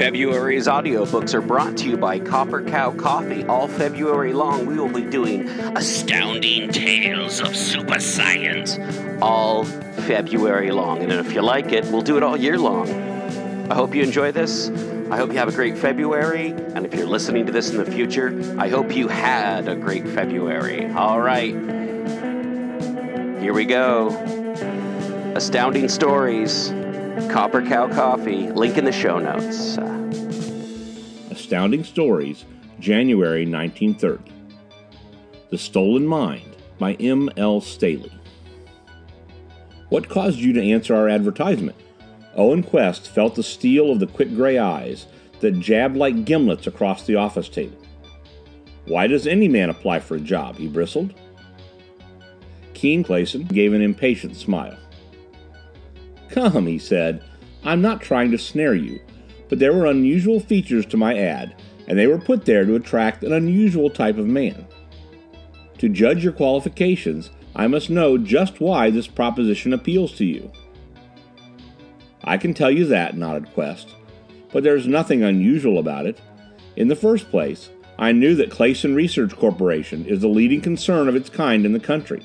February's audiobooks are brought to you by Copper Cow Coffee. All February long, we will be doing Astounding Tales of Super Science all February long. And if you like it, we'll do it all year long. I hope you enjoy this. I hope you have a great February. And if you're listening to this in the future, I hope you had a great February. All right. Here we go. Astounding Stories, Copper Cow Coffee, link in the show notes. Astounding Stories, January 1930. The Stolen Mind by M. L. Staley. What caused you to answer our advertisement? Owen Quest felt the steel of the quick gray eyes that jabbed like gimlets across the office table. Why does any man apply for a job? he bristled. Keene Clayson gave an impatient smile. Come, he said, I'm not trying to snare you but there were unusual features to my ad, and they were put there to attract an unusual type of man. To judge your qualifications, I must know just why this proposition appeals to you. I can tell you that, nodded Quest, but there's nothing unusual about it. In the first place, I knew that Clayson Research Corporation is the leading concern of its kind in the country.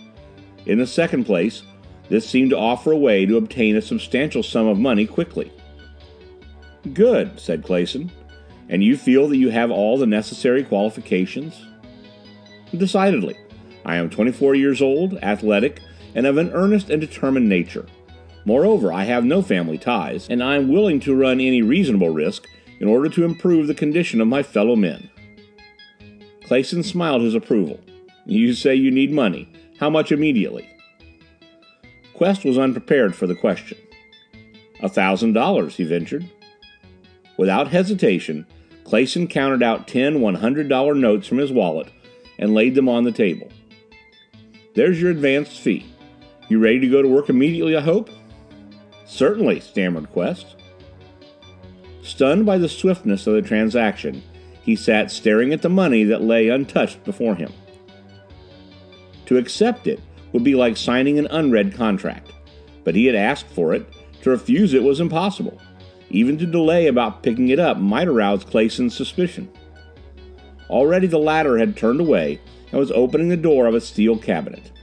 In the second place, this seemed to offer a way to obtain a substantial sum of money quickly. Good, said Clayson. And you feel that you have all the necessary qualifications? Decidedly. I am 24 years old, athletic, and of an earnest and determined nature. Moreover, I have no family ties, and I am willing to run any reasonable risk in order to improve the condition of my fellow men. Clayson smiled his approval. You say you need money. How much immediately? Quest was unprepared for the question. A thousand dollars, he ventured. Without hesitation, Clayson counted out ten $100 notes from his wallet and laid them on the table. There's your advanced fee. You ready to go to work immediately, I hope? Certainly, stammered Quest. Stunned by the swiftness of the transaction, he sat staring at the money that lay untouched before him. To accept it would be like signing an unread contract, but he had asked for it. To refuse it was impossible. Even to delay about picking it up might arouse Clayson's suspicion. Already the latter had turned away and was opening the door of a steel cabinet.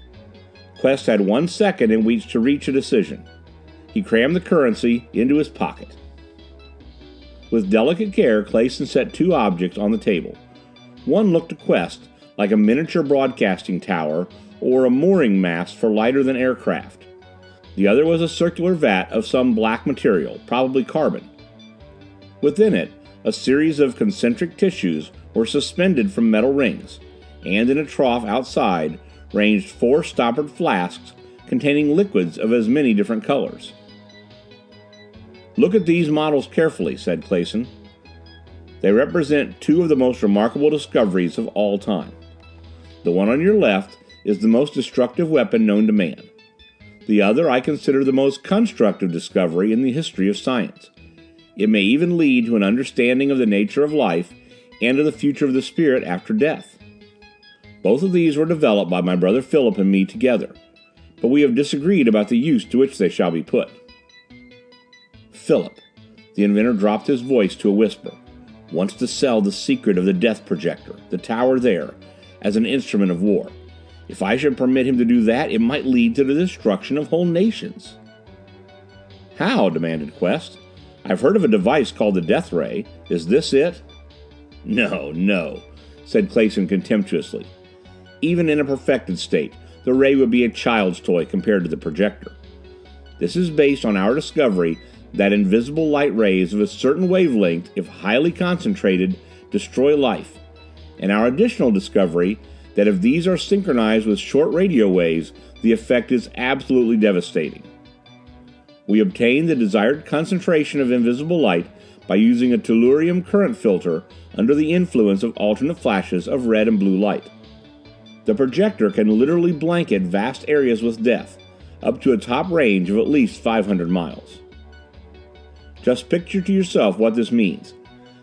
Quest had one second in which to reach a decision. He crammed the currency into his pocket. With delicate care, Clayson set two objects on the table. One looked to Quest like a miniature broadcasting tower or a mooring mast for lighter than aircraft. The other was a circular vat of some black material, probably carbon. Within it, a series of concentric tissues were suspended from metal rings, and in a trough outside ranged four stoppered flasks containing liquids of as many different colors. Look at these models carefully, said Clayson. They represent two of the most remarkable discoveries of all time. The one on your left is the most destructive weapon known to man. The other I consider the most constructive discovery in the history of science. It may even lead to an understanding of the nature of life and of the future of the spirit after death. Both of these were developed by my brother Philip and me together, but we have disagreed about the use to which they shall be put. Philip, the inventor dropped his voice to a whisper, wants to sell the secret of the death projector, the tower there, as an instrument of war. If I should permit him to do that, it might lead to the destruction of whole nations. How? demanded Quest. I've heard of a device called the Death Ray. Is this it? No, no, said Clayson contemptuously. Even in a perfected state, the ray would be a child's toy compared to the projector. This is based on our discovery that invisible light rays of a certain wavelength, if highly concentrated, destroy life, and our additional discovery that if these are synchronized with short radio waves, the effect is absolutely devastating. We obtain the desired concentration of invisible light by using a tellurium current filter under the influence of alternate flashes of red and blue light. The projector can literally blanket vast areas with death, up to a top range of at least 500 miles. Just picture to yourself what this means.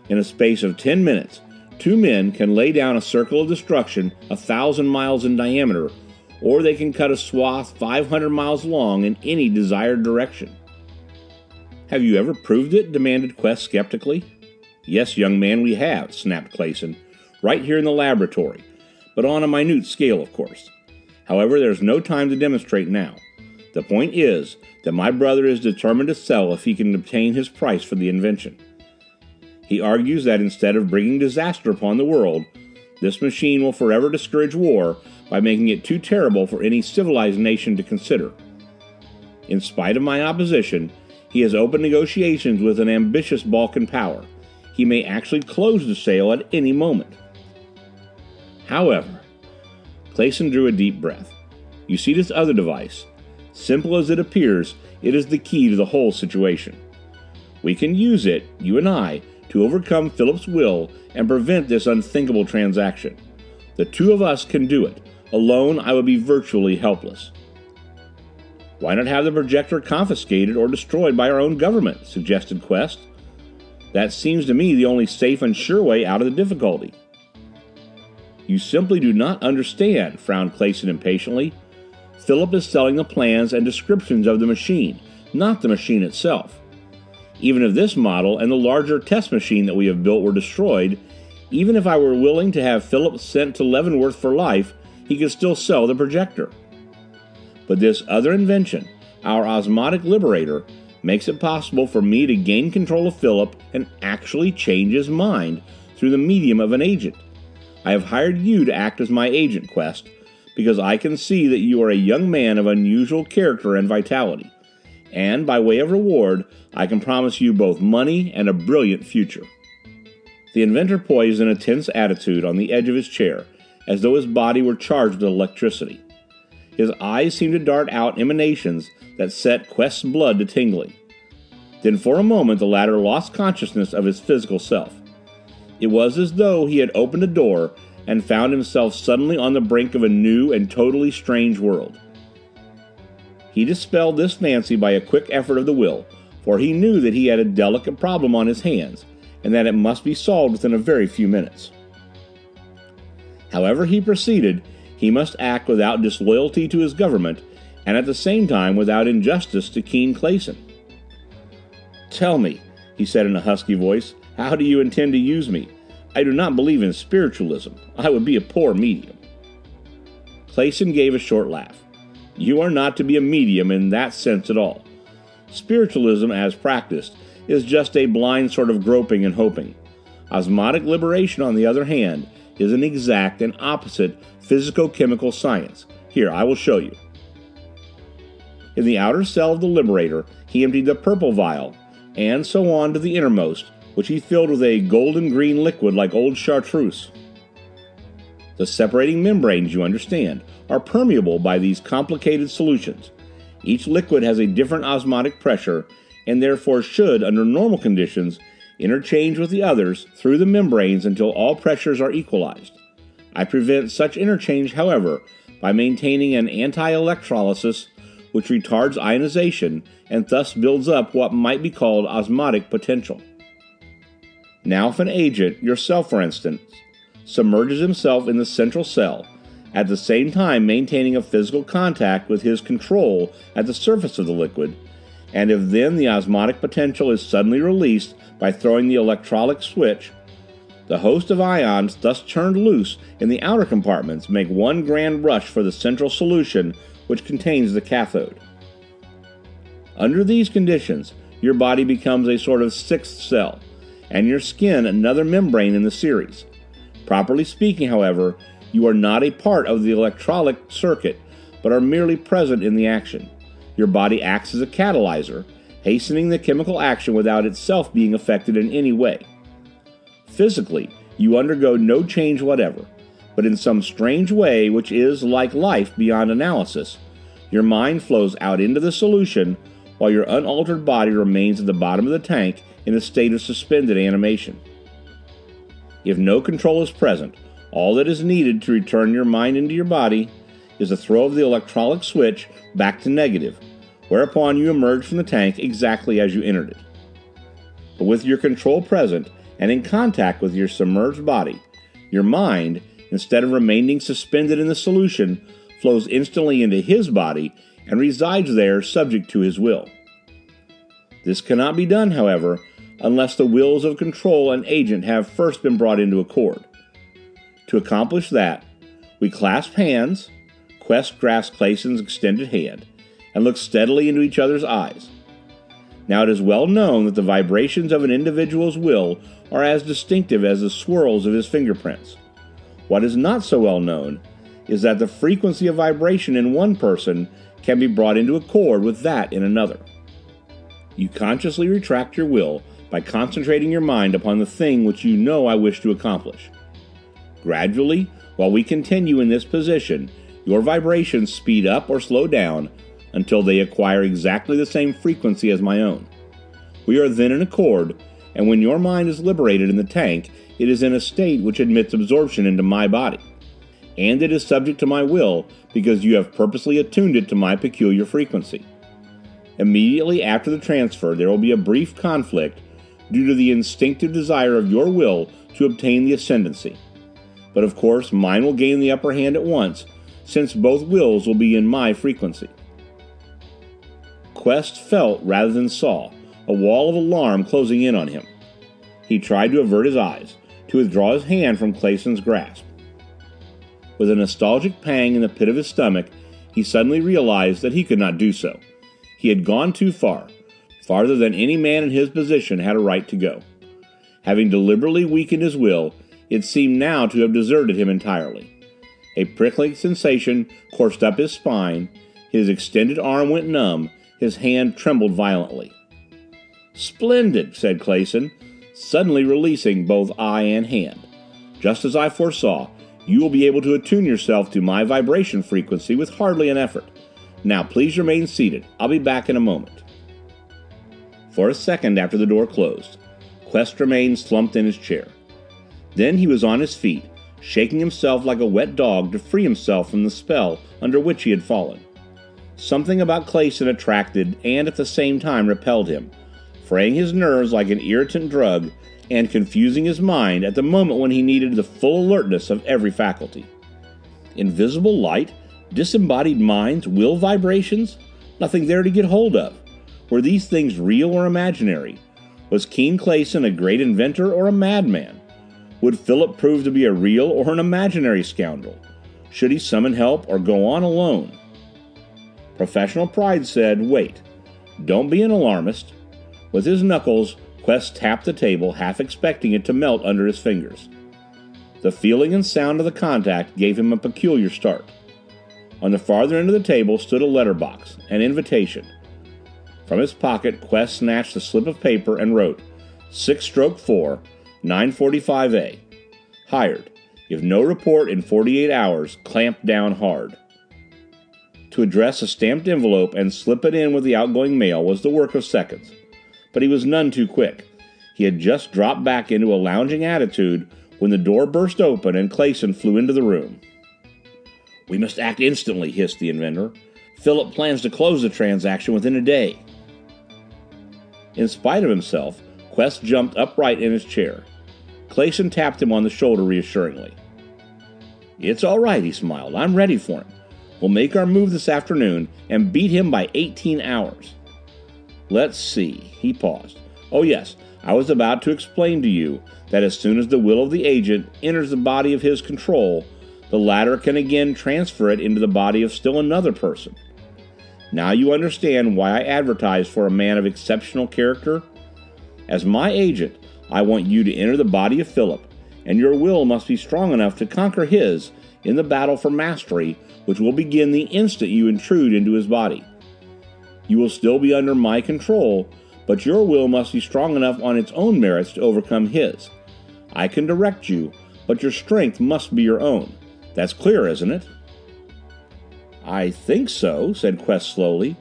In a space of 10 minutes, Two men can lay down a circle of destruction a thousand miles in diameter, or they can cut a swath 500 miles long in any desired direction. Have you ever proved it? demanded Quest skeptically. Yes, young man, we have, snapped Clayson, right here in the laboratory, but on a minute scale, of course. However, there's no time to demonstrate now. The point is that my brother is determined to sell if he can obtain his price for the invention. He argues that instead of bringing disaster upon the world, this machine will forever discourage war by making it too terrible for any civilized nation to consider. In spite of my opposition, he has opened negotiations with an ambitious Balkan power. He may actually close the sale at any moment. However, Clayson drew a deep breath. You see this other device? Simple as it appears, it is the key to the whole situation. We can use it, you and I, to overcome Philip's will and prevent this unthinkable transaction. The two of us can do it. Alone, I would be virtually helpless. Why not have the projector confiscated or destroyed by our own government? suggested Quest. That seems to me the only safe and sure way out of the difficulty. You simply do not understand, frowned Clayson impatiently. Philip is selling the plans and descriptions of the machine, not the machine itself. Even if this model and the larger test machine that we have built were destroyed, even if I were willing to have Philip sent to Leavenworth for life, he could still sell the projector. But this other invention, our osmotic liberator, makes it possible for me to gain control of Philip and actually change his mind through the medium of an agent. I have hired you to act as my agent, Quest, because I can see that you are a young man of unusual character and vitality. And by way of reward, I can promise you both money and a brilliant future. The inventor poised in a tense attitude on the edge of his chair, as though his body were charged with electricity. His eyes seemed to dart out emanations that set Quest's blood to tingling. Then for a moment the latter lost consciousness of his physical self. It was as though he had opened a door and found himself suddenly on the brink of a new and totally strange world. He dispelled this fancy by a quick effort of the will, for he knew that he had a delicate problem on his hands, and that it must be solved within a very few minutes. However he proceeded, he must act without disloyalty to his government, and at the same time without injustice to Keene Clayson. Tell me, he said in a husky voice, how do you intend to use me? I do not believe in spiritualism. I would be a poor medium. Clayson gave a short laugh. You are not to be a medium in that sense at all. Spiritualism, as practiced, is just a blind sort of groping and hoping. Osmotic liberation, on the other hand, is an exact and opposite physico chemical science. Here, I will show you. In the outer cell of the Liberator, he emptied the purple vial, and so on to the innermost, which he filled with a golden green liquid like old chartreuse. The separating membranes, you understand, are permeable by these complicated solutions. Each liquid has a different osmotic pressure and therefore should, under normal conditions, interchange with the others through the membranes until all pressures are equalized. I prevent such interchange, however, by maintaining an anti-electrolysis which retards ionization and thus builds up what might be called osmotic potential. Now if an agent, yourself for instance, submerges himself in the central cell, at the same time maintaining a physical contact with his control at the surface of the liquid, and if then the osmotic potential is suddenly released by throwing the electrolytic switch, the host of ions thus turned loose in the outer compartments make one grand rush for the central solution which contains the cathode. Under these conditions, your body becomes a sort of sixth cell, and your skin another membrane in the series. Properly speaking, however, you are not a part of the electrolytic circuit, but are merely present in the action. Your body acts as a catalyzer, hastening the chemical action without itself being affected in any way. Physically, you undergo no change whatever, but in some strange way which is, like life, beyond analysis, your mind flows out into the solution while your unaltered body remains at the bottom of the tank in a state of suspended animation. If no control is present, all that is needed to return your mind into your body is a throw of the electrolytic switch back to negative, whereupon you emerge from the tank exactly as you entered it. But with your control present and in contact with your submerged body, your mind, instead of remaining suspended in the solution, flows instantly into his body and resides there subject to his will. This cannot be done, however, unless the wills of control and agent have first been brought into accord. To accomplish that, we clasp hands, Quest grasps Clayson's extended hand, and look steadily into each other's eyes. Now, it is well known that the vibrations of an individual's will are as distinctive as the swirls of his fingerprints. What is not so well known is that the frequency of vibration in one person can be brought into accord with that in another. You consciously retract your will by concentrating your mind upon the thing which you know I wish to accomplish. Gradually, while we continue in this position, your vibrations speed up or slow down until they acquire exactly the same frequency as my own. We are then in accord, and when your mind is liberated in the tank, it is in a state which admits absorption into my body. And it is subject to my will because you have purposely attuned it to my peculiar frequency. Immediately after the transfer, there will be a brief conflict due to the instinctive desire of your will to obtain the ascendancy. But of course, mine will gain the upper hand at once, since both wills will be in my frequency. Quest felt rather than saw a wall of alarm closing in on him. He tried to avert his eyes, to withdraw his hand from Clayson's grasp. With a nostalgic pang in the pit of his stomach, he suddenly realized that he could not do so. He had gone too far, farther than any man in his position had a right to go. Having deliberately weakened his will, it seemed now to have deserted him entirely. A prickling sensation coursed up his spine, his extended arm went numb, his hand trembled violently. Splendid, said Clayson, suddenly releasing both eye and hand. Just as I foresaw, you will be able to attune yourself to my vibration frequency with hardly an effort. Now please remain seated. I'll be back in a moment. For a second after the door closed, Quest remained slumped in his chair. Then he was on his feet, shaking himself like a wet dog to free himself from the spell under which he had fallen. Something about Clayson attracted and at the same time repelled him, fraying his nerves like an irritant drug and confusing his mind at the moment when he needed the full alertness of every faculty. Invisible light, disembodied minds, will vibrations, nothing there to get hold of. Were these things real or imaginary? Was Keene Clayson a great inventor or a madman? Would Philip prove to be a real or an imaginary scoundrel? Should he summon help or go on alone? Professional pride said, Wait. Don't be an alarmist. With his knuckles, Quest tapped the table, half expecting it to melt under his fingers. The feeling and sound of the contact gave him a peculiar start. On the farther end of the table stood a letter box, an invitation. From his pocket, Quest snatched a slip of paper and wrote, 6 stroke 4, 945A. Hired. If no report in 48 hours, clamp down hard. To address a stamped envelope and slip it in with the outgoing mail was the work of seconds. But he was none too quick. He had just dropped back into a lounging attitude when the door burst open and Clayson flew into the room. We must act instantly, hissed the inventor. Philip plans to close the transaction within a day. In spite of himself, Quest jumped upright in his chair. Clayson tapped him on the shoulder reassuringly. It's all right, he smiled. I'm ready for him. We'll make our move this afternoon and beat him by 18 hours. Let's see. He paused. Oh, yes, I was about to explain to you that as soon as the will of the agent enters the body of his control, the latter can again transfer it into the body of still another person. Now you understand why I advertise for a man of exceptional character? As my agent, I want you to enter the body of Philip, and your will must be strong enough to conquer his in the battle for mastery which will begin the instant you intrude into his body. You will still be under my control, but your will must be strong enough on its own merits to overcome his. I can direct you, but your strength must be your own. That's clear, isn't it? I think so, said Quest slowly.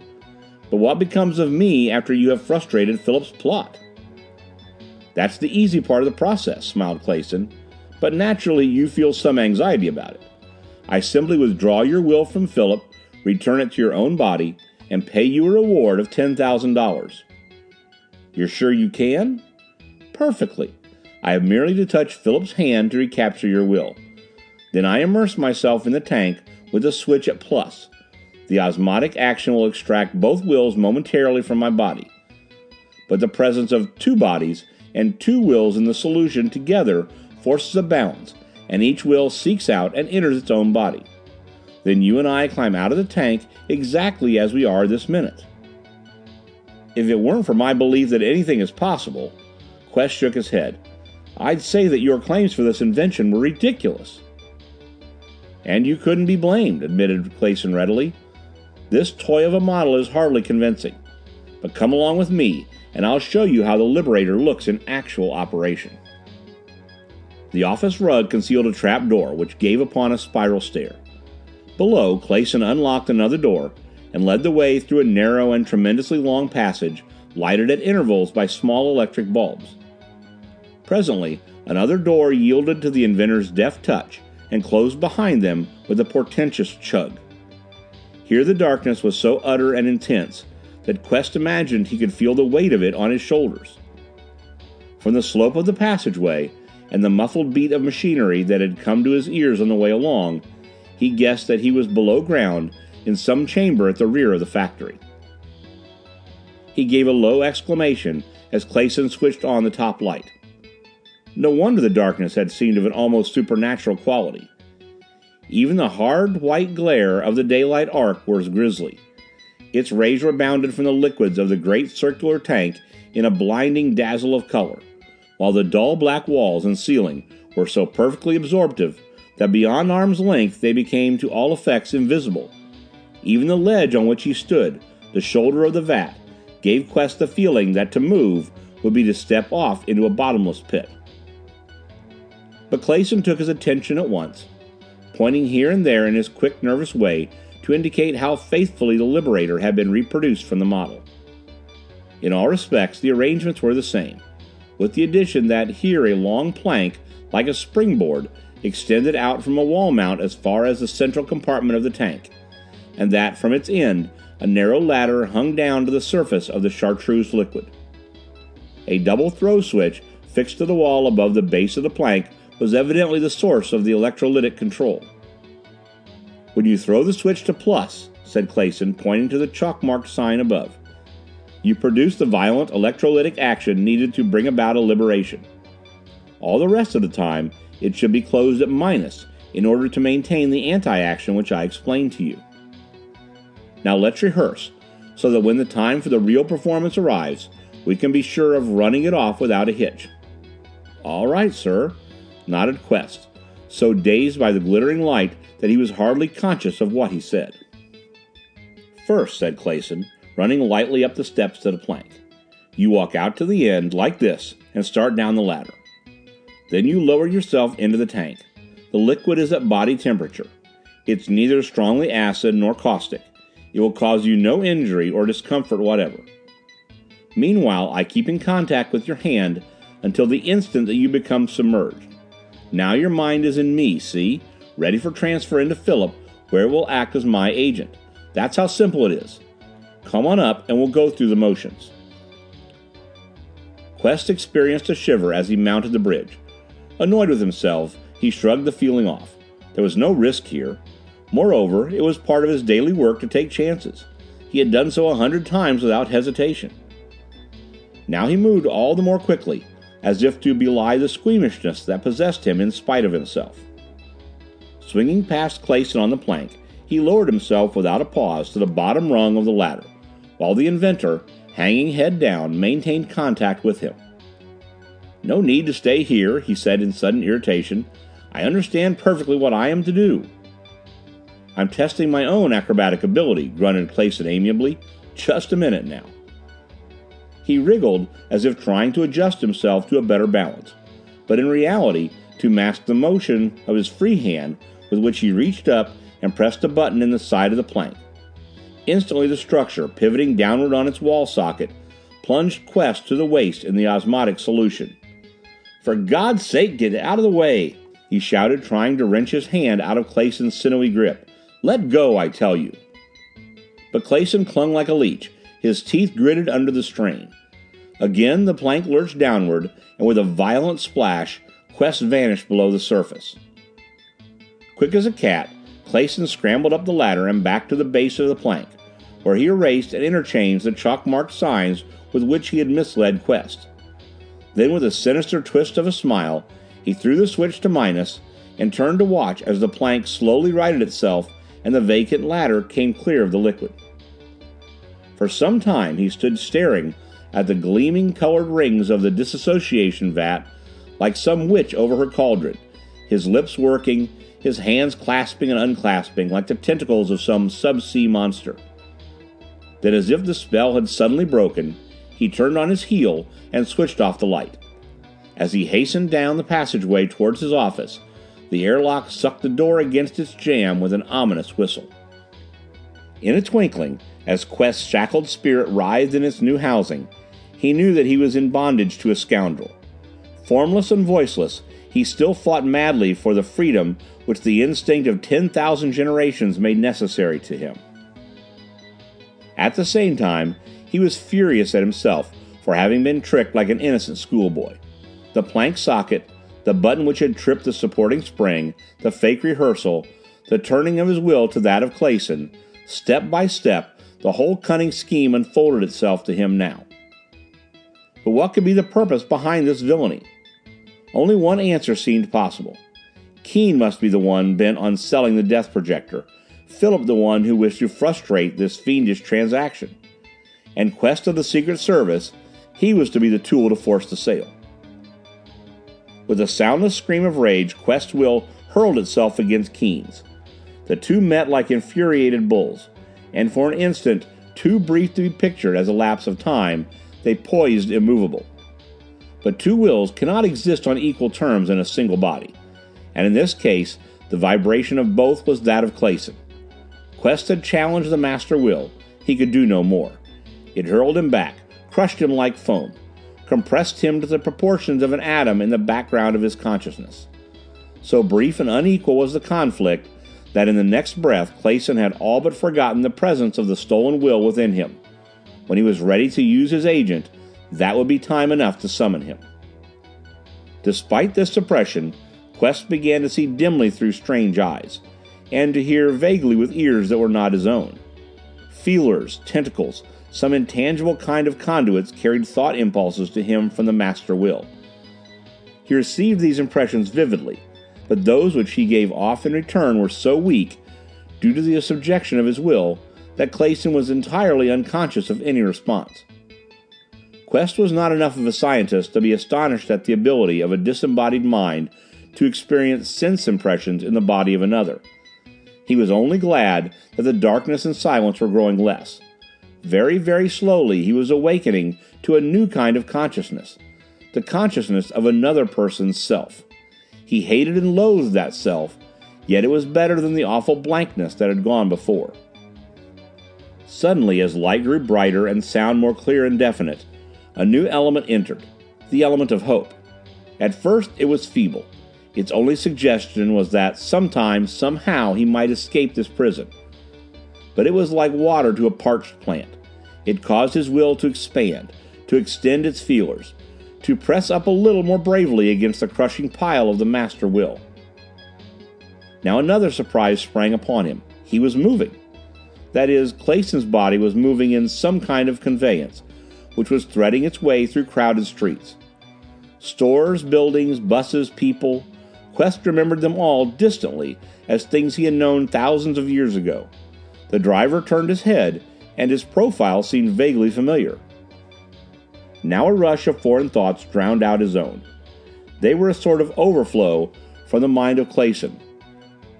But what becomes of me after you have frustrated Philip's plot? That's the easy part of the process, smiled Clayson, but naturally you feel some anxiety about it. I simply withdraw your will from Philip, return it to your own body, and pay you a reward of $10,000. You're sure you can? Perfectly. I have merely to touch Philip's hand to recapture your will. Then I immerse myself in the tank with a switch at plus. The osmotic action will extract both wills momentarily from my body. but the presence of two bodies and two wills in the solution together forces a balance, and each will seeks out and enters its own body. Then you and I climb out of the tank exactly as we are this minute. If it weren't for my belief that anything is possible, Quest shook his head. I'd say that your claims for this invention were ridiculous. And you couldn't be blamed, admitted Clayson readily. This toy of a model is hardly convincing. But come along with me, and I'll show you how the Liberator looks in actual operation. The office rug concealed a trap door which gave upon a spiral stair. Below, Clayson unlocked another door and led the way through a narrow and tremendously long passage lighted at intervals by small electric bulbs. Presently, another door yielded to the inventor's deft touch and closed behind them with a portentous chug. Here the darkness was so utter and intense that Quest imagined he could feel the weight of it on his shoulders. From the slope of the passageway and the muffled beat of machinery that had come to his ears on the way along, he guessed that he was below ground in some chamber at the rear of the factory. He gave a low exclamation as Clayson switched on the top light. No wonder the darkness had seemed of an almost supernatural quality. Even the hard white glare of the daylight arc was grisly. Its rays rebounded from the liquids of the great circular tank in a blinding dazzle of color, while the dull black walls and ceiling were so perfectly absorptive that beyond arm's length they became to all effects invisible. Even the ledge on which he stood, the shoulder of the vat, gave Quest the feeling that to move would be to step off into a bottomless pit. But Clayson took his attention at once, pointing here and there in his quick, nervous way to indicate how faithfully the Liberator had been reproduced from the model. In all respects, the arrangements were the same, with the addition that here a long plank, like a springboard, extended out from a wall mount as far as the central compartment of the tank, and that from its end a narrow ladder hung down to the surface of the chartreuse liquid. A double throw switch fixed to the wall above the base of the plank was evidently the source of the electrolytic control. When you throw the switch to plus, said Clayson, pointing to the chalk marked sign above, you produce the violent electrolytic action needed to bring about a liberation. All the rest of the time, it should be closed at minus in order to maintain the anti action which I explained to you. Now let's rehearse, so that when the time for the real performance arrives, we can be sure of running it off without a hitch. All right, sir, nodded Quest, so dazed by the glittering light that he was hardly conscious of what he said. First, said Clayson, running lightly up the steps to the plank, you walk out to the end like this and start down the ladder. Then you lower yourself into the tank. The liquid is at body temperature. It's neither strongly acid nor caustic. It will cause you no injury or discomfort whatever. Meanwhile, I keep in contact with your hand until the instant that you become submerged. Now your mind is in me, see? Ready for transfer into Philip, where it will act as my agent. That's how simple it is. Come on up and we'll go through the motions. Quest experienced a shiver as he mounted the bridge. Annoyed with himself, he shrugged the feeling off. There was no risk here. Moreover, it was part of his daily work to take chances. He had done so a hundred times without hesitation. Now he moved all the more quickly, as if to belie the squeamishness that possessed him in spite of himself. Swinging past Clayson on the plank, he lowered himself without a pause to the bottom rung of the ladder, while the inventor, hanging head down, maintained contact with him. No need to stay here, he said in sudden irritation. I understand perfectly what I am to do. I'm testing my own acrobatic ability, grunted Clayson amiably. Just a minute now. He wriggled as if trying to adjust himself to a better balance, but in reality to mask the motion of his free hand with which he reached up and pressed a button in the side of the plank. Instantly the structure, pivoting downward on its wall socket, plunged Quest to the waist in the osmotic solution. For God's sake, get out of the way! he shouted, trying to wrench his hand out of Clayson's sinewy grip. Let go, I tell you! But Clayson clung like a leech, his teeth gritted under the strain. Again the plank lurched downward, and with a violent splash, Quest vanished below the surface. Quick as a cat, Clayson scrambled up the ladder and back to the base of the plank, where he erased and interchanged the chalk marked signs with which he had misled Quest. Then, with a sinister twist of a smile, he threw the switch to minus and turned to watch as the plank slowly righted itself and the vacant ladder came clear of the liquid. For some time he stood staring at the gleaming colored rings of the disassociation vat like some witch over her cauldron, his lips working, his hands clasping and unclasping like the tentacles of some subsea monster. Then, as if the spell had suddenly broken, he turned on his heel and switched off the light. As he hastened down the passageway towards his office, the airlock sucked the door against its jamb with an ominous whistle. In a twinkling, as Quest's shackled spirit writhed in its new housing, he knew that he was in bondage to a scoundrel. Formless and voiceless, he still fought madly for the freedom which the instinct of 10,000 generations made necessary to him. At the same time, he was furious at himself for having been tricked like an innocent schoolboy. The plank socket, the button which had tripped the supporting spring, the fake rehearsal, the turning of his will to that of Clayson, step by step, the whole cunning scheme unfolded itself to him now. But what could be the purpose behind this villainy? Only one answer seemed possible. Keene must be the one bent on selling the death projector, Philip the one who wished to frustrate this fiendish transaction. And Quest of the Secret Service, he was to be the tool to force the sale. With a soundless scream of rage, Quest's will hurled itself against Keene's. The two met like infuriated bulls, and for an instant, too brief to be pictured as a lapse of time, they poised immovable. But two wills cannot exist on equal terms in a single body, and in this case, the vibration of both was that of Clayson. Quest had challenged the master will, he could do no more. It hurled him back, crushed him like foam compressed him to the proportions of an atom in the background of his consciousness. So brief and unequal was the conflict that in the next breath Clayson had all but forgotten the presence of the stolen will within him. When he was ready to use his agent, that would be time enough to summon him. Despite this suppression, Quest began to see dimly through strange eyes, and to hear vaguely with ears that were not his own. Feelers, tentacles, some intangible kind of conduits carried thought impulses to him from the master will. He received these impressions vividly, but those which he gave off in return were so weak, due to the subjection of his will, that Clayson was entirely unconscious of any response. Quest was not enough of a scientist to be astonished at the ability of a disembodied mind to experience sense impressions in the body of another. He was only glad that the darkness and silence were growing less very, very slowly, he was awakening to a new kind of consciousness the consciousness of another person's self. He hated and loathed that self, yet it was better than the awful blankness that had gone before. Suddenly, as light grew brighter and sound more clear and definite, a new element entered the element of hope. At first, it was feeble. Its only suggestion was that sometime, somehow, he might escape this prison but it was like water to a parched plant. It caused his will to expand, to extend its feelers, to press up a little more bravely against the crushing pile of the master will. Now another surprise sprang upon him. He was moving. That is, Clayson's body was moving in some kind of conveyance, which was threading its way through crowded streets. Stores, buildings, buses, people. Quest remembered them all distantly as things he had known thousands of years ago. The driver turned his head, and his profile seemed vaguely familiar. Now a rush of foreign thoughts drowned out his own. They were a sort of overflow from the mind of Clayson.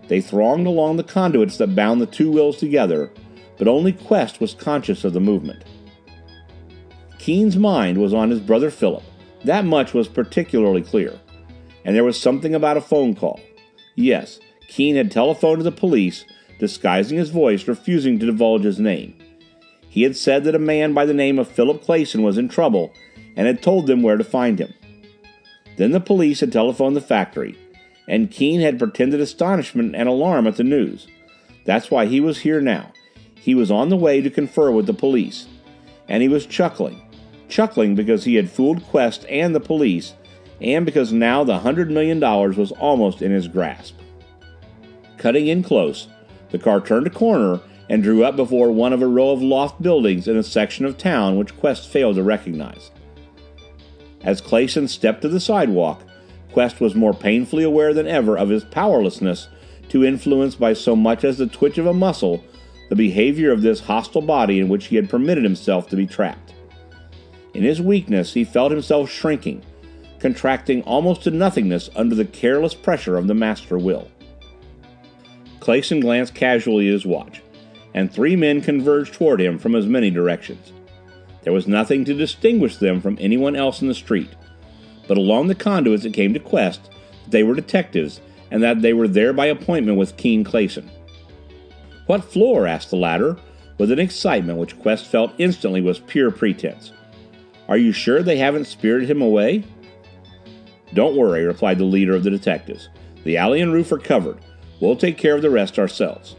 They thronged along the conduits that bound the two wills together, but only Quest was conscious of the movement. Keene's mind was on his brother Philip. That much was particularly clear. And there was something about a phone call. Yes, Keene had telephoned to the police disguising his voice, refusing to divulge his name. He had said that a man by the name of Philip Clayson was in trouble and had told them where to find him. Then the police had telephoned the factory, and Keene had pretended astonishment and alarm at the news. That's why he was here now. He was on the way to confer with the police, and he was chuckling. Chuckling because he had fooled Quest and the police, and because now the hundred million dollars was almost in his grasp. Cutting in close, the car turned a corner and drew up before one of a row of loft buildings in a section of town which Quest failed to recognize. As Clayson stepped to the sidewalk, Quest was more painfully aware than ever of his powerlessness to influence by so much as the twitch of a muscle the behavior of this hostile body in which he had permitted himself to be trapped. In his weakness, he felt himself shrinking, contracting almost to nothingness under the careless pressure of the master will. Clayson glanced casually at his watch, and three men converged toward him from as many directions. There was nothing to distinguish them from anyone else in the street, but along the conduits it came to Quest that they were detectives and that they were there by appointment with Keene Clayson. What floor? asked the latter, with an excitement which Quest felt instantly was pure pretense. Are you sure they haven't spirited him away? Don't worry, replied the leader of the detectives. The alley and roof are covered. We'll take care of the rest ourselves.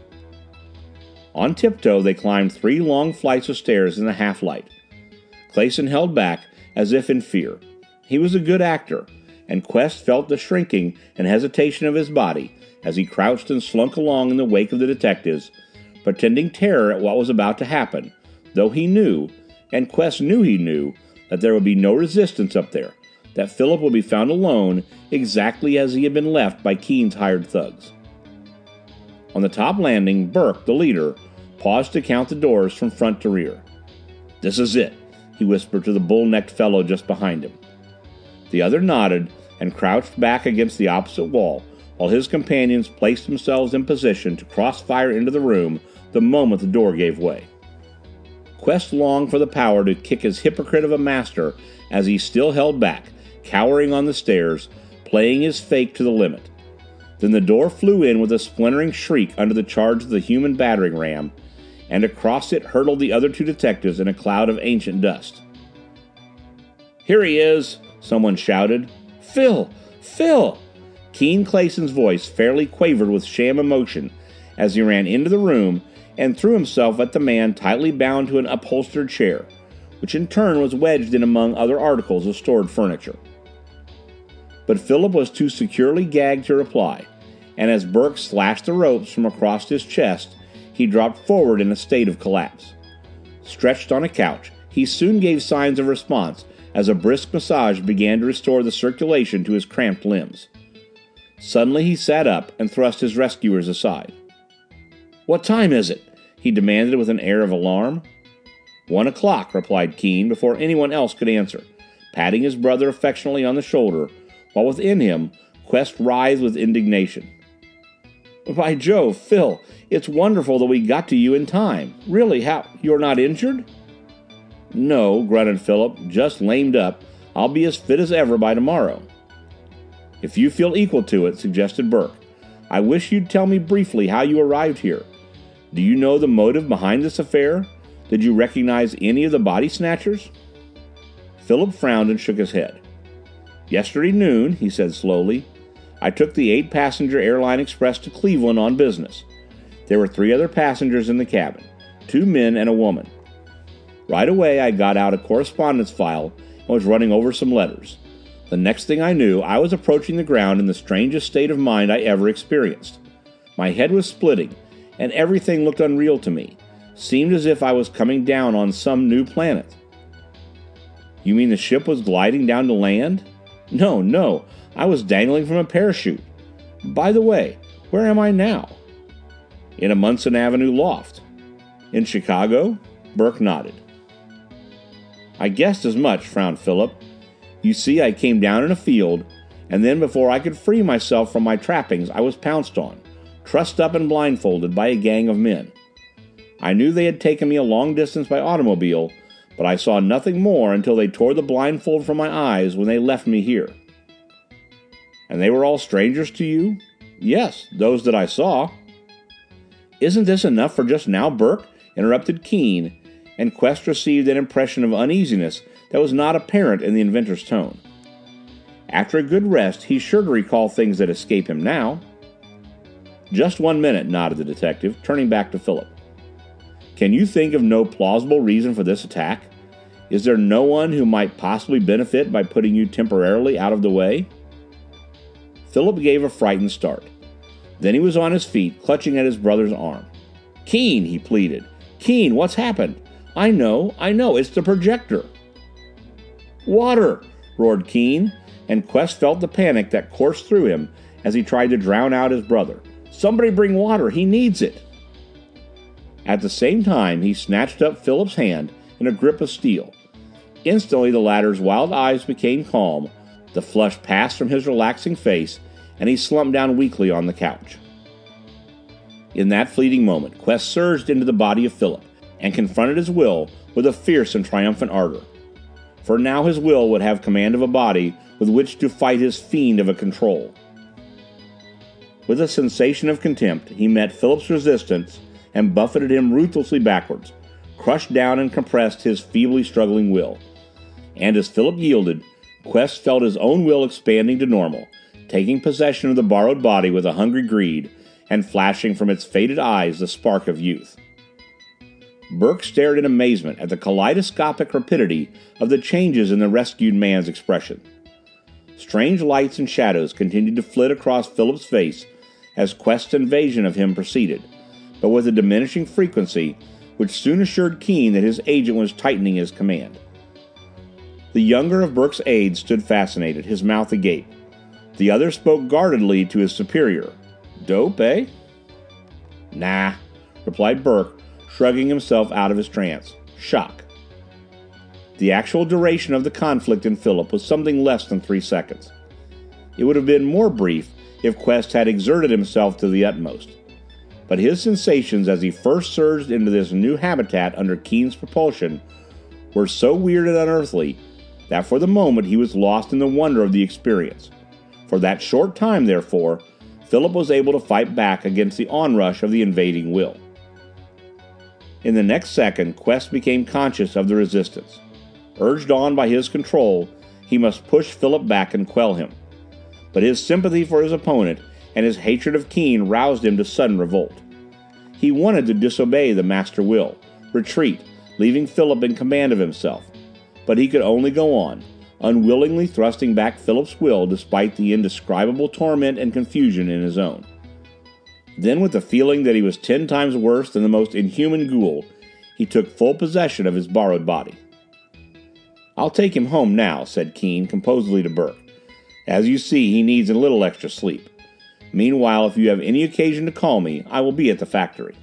On tiptoe, they climbed three long flights of stairs in the half light. Clayson held back, as if in fear. He was a good actor, and Quest felt the shrinking and hesitation of his body as he crouched and slunk along in the wake of the detectives, pretending terror at what was about to happen, though he knew, and Quest knew he knew, that there would be no resistance up there, that Philip would be found alone exactly as he had been left by Keene's hired thugs. On the top landing, Burke, the leader, paused to count the doors from front to rear. This is it, he whispered to the bull necked fellow just behind him. The other nodded and crouched back against the opposite wall while his companions placed themselves in position to cross fire into the room the moment the door gave way. Quest longed for the power to kick his hypocrite of a master as he still held back, cowering on the stairs, playing his fake to the limit. Then the door flew in with a splintering shriek under the charge of the human battering ram, and across it hurtled the other two detectives in a cloud of ancient dust. Here he is! someone shouted. Phil! Phil! Keene Clayson's voice fairly quavered with sham emotion as he ran into the room and threw himself at the man tightly bound to an upholstered chair, which in turn was wedged in among other articles of stored furniture. But Philip was too securely gagged to reply, and as Burke slashed the ropes from across his chest, he dropped forward in a state of collapse. Stretched on a couch, he soon gave signs of response as a brisk massage began to restore the circulation to his cramped limbs. Suddenly he sat up and thrust his rescuers aside. What time is it? he demanded with an air of alarm. One o'clock, replied Keene before anyone else could answer, patting his brother affectionately on the shoulder, while within him Quest writhed with indignation. By Jove, Phil, it's wonderful that we got to you in time. Really, how you're not injured? No, grunted Philip, just lamed up. I'll be as fit as ever by tomorrow. If you feel equal to it, suggested Burke, I wish you'd tell me briefly how you arrived here. Do you know the motive behind this affair? Did you recognize any of the body snatchers? Philip frowned and shook his head. Yesterday noon, he said slowly, I took the eight passenger airline express to Cleveland on business. There were three other passengers in the cabin two men and a woman. Right away, I got out a correspondence file and was running over some letters. The next thing I knew, I was approaching the ground in the strangest state of mind I ever experienced. My head was splitting, and everything looked unreal to me. Seemed as if I was coming down on some new planet. You mean the ship was gliding down to land? No, no, I was dangling from a parachute. By the way, where am I now? In a Munson Avenue loft. In Chicago? Burke nodded. I guessed as much, frowned Philip. You see, I came down in a field, and then before I could free myself from my trappings, I was pounced on, trussed up and blindfolded by a gang of men. I knew they had taken me a long distance by automobile, but I saw nothing more until they tore the blindfold from my eyes when they left me here. And they were all strangers to you? Yes, those that I saw. Isn't this enough for just now, Burke? interrupted Keene, and Quest received an impression of uneasiness that was not apparent in the inventor's tone. After a good rest, he's sure to recall things that escape him now. Just one minute, nodded the detective, turning back to Philip. Can you think of no plausible reason for this attack? Is there no one who might possibly benefit by putting you temporarily out of the way? Philip gave a frightened start. Then he was on his feet, clutching at his brother's arm. Keene, he pleaded. Keene, what's happened? I know, I know, it's the projector. Water! roared Keene, and Quest felt the panic that coursed through him as he tried to drown out his brother. Somebody bring water, he needs it! At the same time, he snatched up Philip's hand in a grip of steel. Instantly, the latter's wild eyes became calm, the flush passed from his relaxing face, and he slumped down weakly on the couch. In that fleeting moment, Quest surged into the body of Philip and confronted his will with a fierce and triumphant ardor. For now his will would have command of a body with which to fight his fiend of a control. With a sensation of contempt, he met Philip's resistance and buffeted him ruthlessly backwards, crushed down and compressed his feebly struggling will. And as Philip yielded, Quest felt his own will expanding to normal, taking possession of the borrowed body with a hungry greed, and flashing from its faded eyes the spark of youth. Burke stared in amazement at the kaleidoscopic rapidity of the changes in the rescued man's expression. Strange lights and shadows continued to flit across Philip's face as Quest's invasion of him proceeded, but with a diminishing frequency which soon assured Keene that his agent was tightening his command. The younger of Burke's aides stood fascinated, his mouth agape. The other spoke guardedly to his superior. Dope, eh? Nah, replied Burke, shrugging himself out of his trance. Shock. The actual duration of the conflict in Philip was something less than three seconds. It would have been more brief if Quest had exerted himself to the utmost but his sensations as he first surged into this new habitat under Keene's propulsion were so weird and unearthly that for the moment he was lost in the wonder of the experience. For that short time, therefore, Philip was able to fight back against the onrush of the invading will. In the next second, Quest became conscious of the resistance. Urged on by his control, he must push Philip back and quell him. But his sympathy for his opponent and his hatred of Keene roused him to sudden revolt. He wanted to disobey the master will, retreat, leaving Philip in command of himself. But he could only go on, unwillingly thrusting back Philip's will despite the indescribable torment and confusion in his own. Then, with the feeling that he was ten times worse than the most inhuman ghoul, he took full possession of his borrowed body. I'll take him home now, said Keene composedly to Burke. As you see, he needs a little extra sleep. Meanwhile, if you have any occasion to call me, I will be at the factory.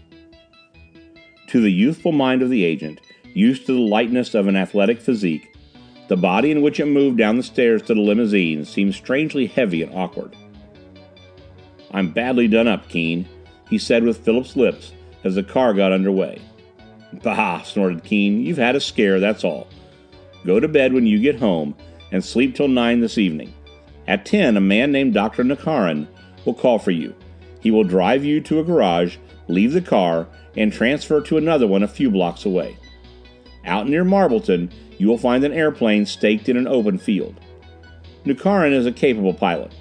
To the youthful mind of the agent, used to the lightness of an athletic physique, the body in which it moved down the stairs to the limousine seemed strangely heavy and awkward. I'm badly done up, Keene, he said with Philip's lips as the car got under way. Bah, snorted Keene, you've had a scare, that's all. Go to bed when you get home and sleep till nine this evening. At ten, a man named Dr. Nukharin will call for you. He will drive you to a garage, leave the car, and transfer to another one a few blocks away. Out near Marbleton, you will find an airplane staked in an open field. Nukharin is a capable pilot.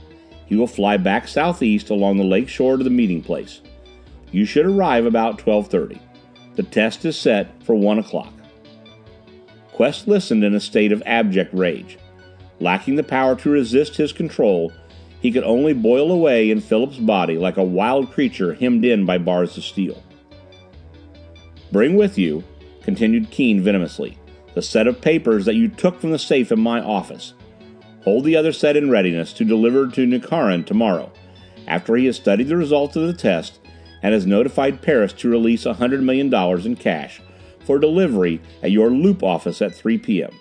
He will fly back southeast along the lake shore to the meeting place. You should arrive about 12:30. The test is set for 1 o'clock. Quest listened in a state of abject rage. Lacking the power to resist his control, he could only boil away in Philip's body like a wild creature hemmed in by bars of steel. Bring with you, continued Keene venomously, the set of papers that you took from the safe in my office. Hold the other set in readiness to deliver to Nukharin tomorrow, after he has studied the results of the test and has notified Paris to release $100 million in cash for delivery at your loop office at 3 p.m.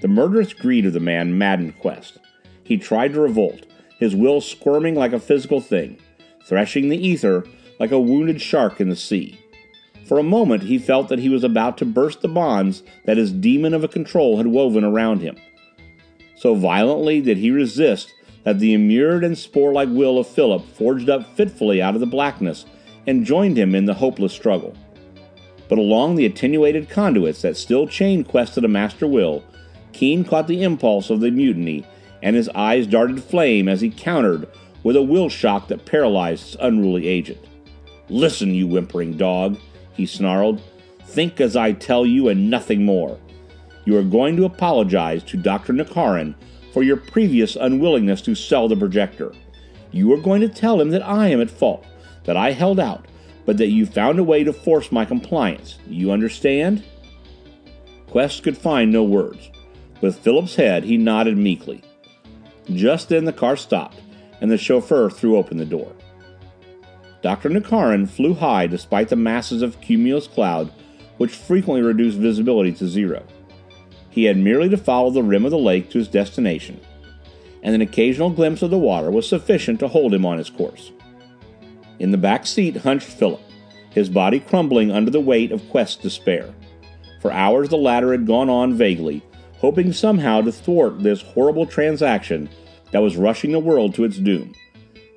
The murderous greed of the man maddened Quest. He tried to revolt, his will squirming like a physical thing, threshing the ether like a wounded shark in the sea. For a moment he felt that he was about to burst the bonds that his demon of a control had woven around him. So violently did he resist that the immured and spore like will of Philip forged up fitfully out of the blackness and joined him in the hopeless struggle. But along the attenuated conduits that still chained Quest to the master will, Keene caught the impulse of the mutiny and his eyes darted flame as he countered with a will shock that paralyzed his unruly agent. Listen, you whimpering dog, he snarled. Think as I tell you and nothing more. You are going to apologize to Dr. Nukharin for your previous unwillingness to sell the projector. You are going to tell him that I am at fault, that I held out, but that you found a way to force my compliance. You understand? Quest could find no words. With Philip's head, he nodded meekly. Just then the car stopped, and the chauffeur threw open the door. Dr. Nukharin flew high despite the masses of cumulus cloud which frequently reduced visibility to zero. He had merely to follow the rim of the lake to his destination, and an occasional glimpse of the water was sufficient to hold him on his course. In the back seat hunched Philip, his body crumbling under the weight of Quest's despair. For hours the latter had gone on vaguely, hoping somehow to thwart this horrible transaction that was rushing the world to its doom,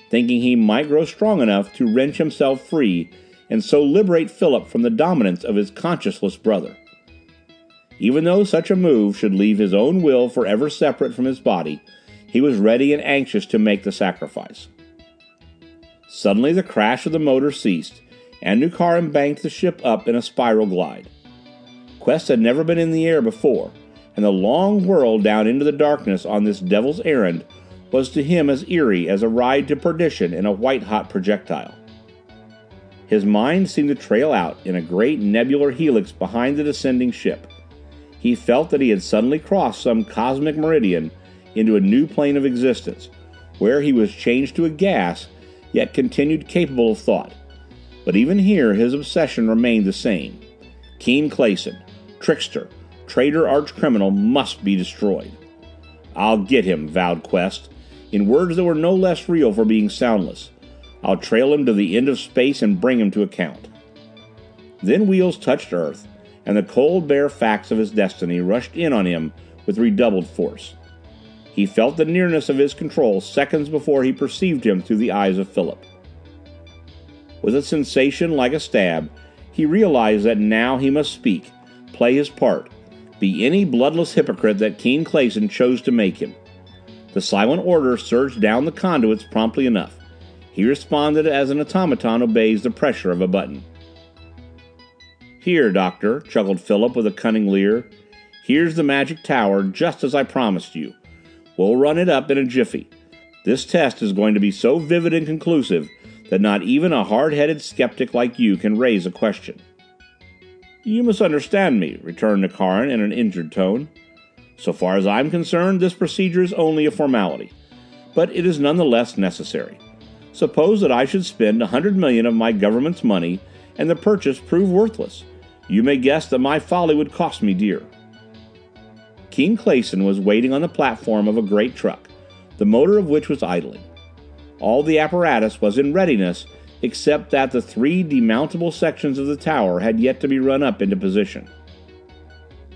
thinking he might grow strong enough to wrench himself free and so liberate Philip from the dominance of his conscienceless brother. Even though such a move should leave his own will forever separate from his body, he was ready and anxious to make the sacrifice. Suddenly the crash of the motor ceased, and Nukharin banked the ship up in a spiral glide. Quest had never been in the air before, and the long whirl down into the darkness on this devil's errand was to him as eerie as a ride to perdition in a white-hot projectile. His mind seemed to trail out in a great nebular helix behind the descending ship. He felt that he had suddenly crossed some cosmic meridian into a new plane of existence, where he was changed to a gas, yet continued capable of thought. But even here his obsession remained the same. Keene Clayson, trickster, traitor archcriminal, must be destroyed. I'll get him, vowed Quest, in words that were no less real for being soundless. I'll trail him to the end of space and bring him to account. Then wheels touched Earth, and the cold, bare facts of his destiny rushed in on him with redoubled force. He felt the nearness of his control seconds before he perceived him through the eyes of Philip. With a sensation like a stab, he realized that now he must speak, play his part, be any bloodless hypocrite that Keene Clayson chose to make him. The silent order surged down the conduits promptly enough. He responded as an automaton obeys the pressure of a button. Here, Doctor, chuckled Philip with a cunning leer. Here's the magic tower, just as I promised you. We'll run it up in a jiffy. This test is going to be so vivid and conclusive that not even a hard-headed skeptic like you can raise a question. You misunderstand me, returned Nukharin in an injured tone. So far as I'm concerned, this procedure is only a formality, but it is none the less necessary. Suppose that I should spend a hundred million of my government's money and the purchase prove worthless. You may guess that my folly would cost me dear. Keene Clayson was waiting on the platform of a great truck, the motor of which was idling. All the apparatus was in readiness except that the three demountable sections of the tower had yet to be run up into position.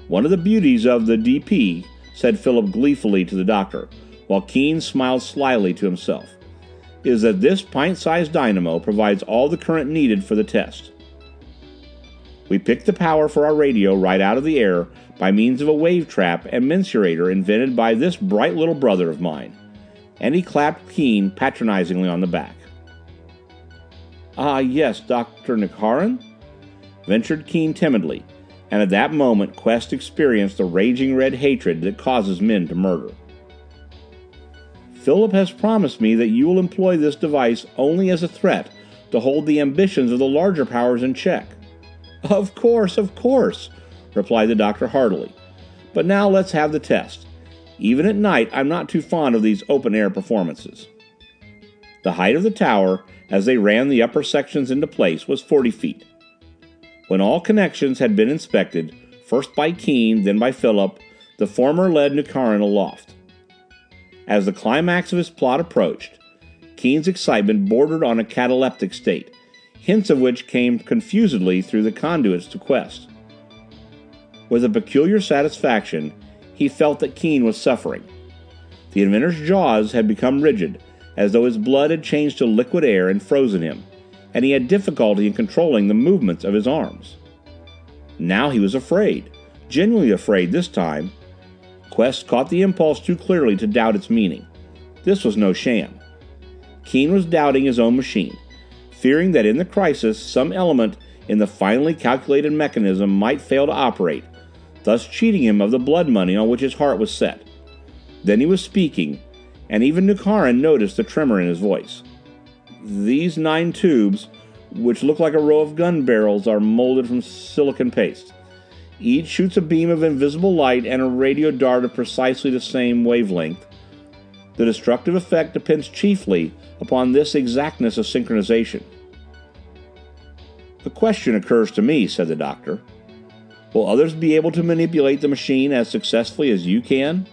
One of the beauties of the DP, said Philip gleefully to the doctor, while Keene smiled slyly to himself is that this pint-sized dynamo provides all the current needed for the test. We picked the power for our radio right out of the air by means of a wave trap and mensurator invented by this bright little brother of mine. And he clapped Keene patronizingly on the back. Ah, yes, Dr. Nukharin? ventured Keene timidly, and at that moment Quest experienced the raging red hatred that causes men to murder. Philip has promised me that you will employ this device only as a threat to hold the ambitions of the larger powers in check. Of course, of course, replied the doctor heartily. But now let's have the test. Even at night, I'm not too fond of these open air performances. The height of the tower, as they ran the upper sections into place, was 40 feet. When all connections had been inspected, first by Keene, then by Philip, the former led Nukharin aloft. As the climax of his plot approached, Keene's excitement bordered on a cataleptic state, hints of which came confusedly through the conduits to Quest. With a peculiar satisfaction, he felt that Keene was suffering. The inventor's jaws had become rigid, as though his blood had changed to liquid air and frozen him, and he had difficulty in controlling the movements of his arms. Now he was afraid, genuinely afraid this time, Quest caught the impulse too clearly to doubt its meaning. This was no sham. Keene was doubting his own machine, fearing that in the crisis some element in the finely calculated mechanism might fail to operate, thus cheating him of the blood money on which his heart was set. Then he was speaking, and even Nukharin noticed the tremor in his voice. These nine tubes, which look like a row of gun barrels, are molded from silicon paste. Each shoots a beam of invisible light and a radio dart of precisely the same wavelength. The destructive effect depends chiefly upon this exactness of synchronization. The question occurs to me, said the doctor. Will others be able to manipulate the machine as successfully as you can?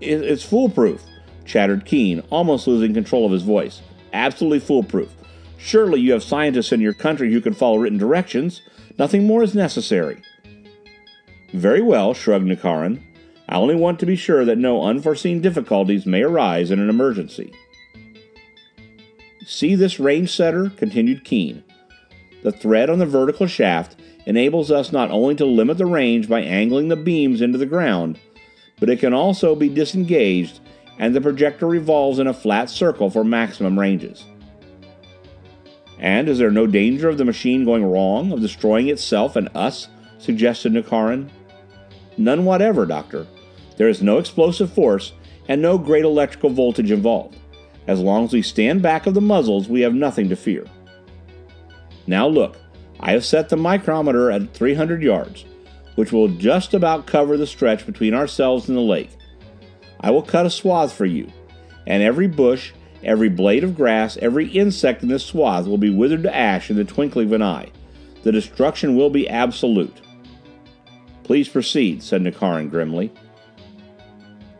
It's foolproof, chattered Keene, almost losing control of his voice. Absolutely foolproof. Surely you have scientists in your country who can follow written directions. Nothing more is necessary. Very well, shrugged Nukharin. I only want to be sure that no unforeseen difficulties may arise in an emergency. See this range setter? continued Keene. The thread on the vertical shaft enables us not only to limit the range by angling the beams into the ground, but it can also be disengaged and the projector revolves in a flat circle for maximum ranges. And is there no danger of the machine going wrong, of destroying itself and us? suggested Nukharin. None whatever, Doctor. There is no explosive force and no great electrical voltage involved. As long as we stand back of the muzzles, we have nothing to fear. Now look, I have set the micrometer at 300 yards, which will just about cover the stretch between ourselves and the lake. I will cut a swath for you, and every bush, every blade of grass, every insect in this swath will be withered to ash in the twinkling of an eye. The destruction will be absolute. Please proceed, said Nukharin grimly.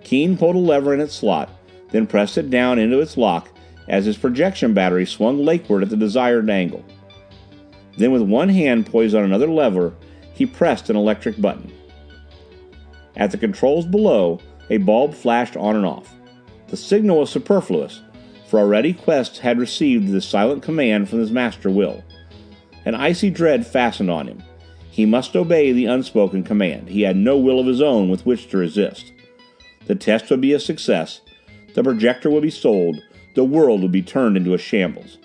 Keene pulled a lever in its slot, then pressed it down into its lock as his projection battery swung lakeward at the desired angle. Then, with one hand poised on another lever, he pressed an electric button. At the controls below, a bulb flashed on and off. The signal was superfluous, for already Quest had received the silent command from his master will. An icy dread fastened on him. He must obey the unspoken command. He had no will of his own with which to resist. The test would be a success, the projector would be sold, the world would be turned into a shambles.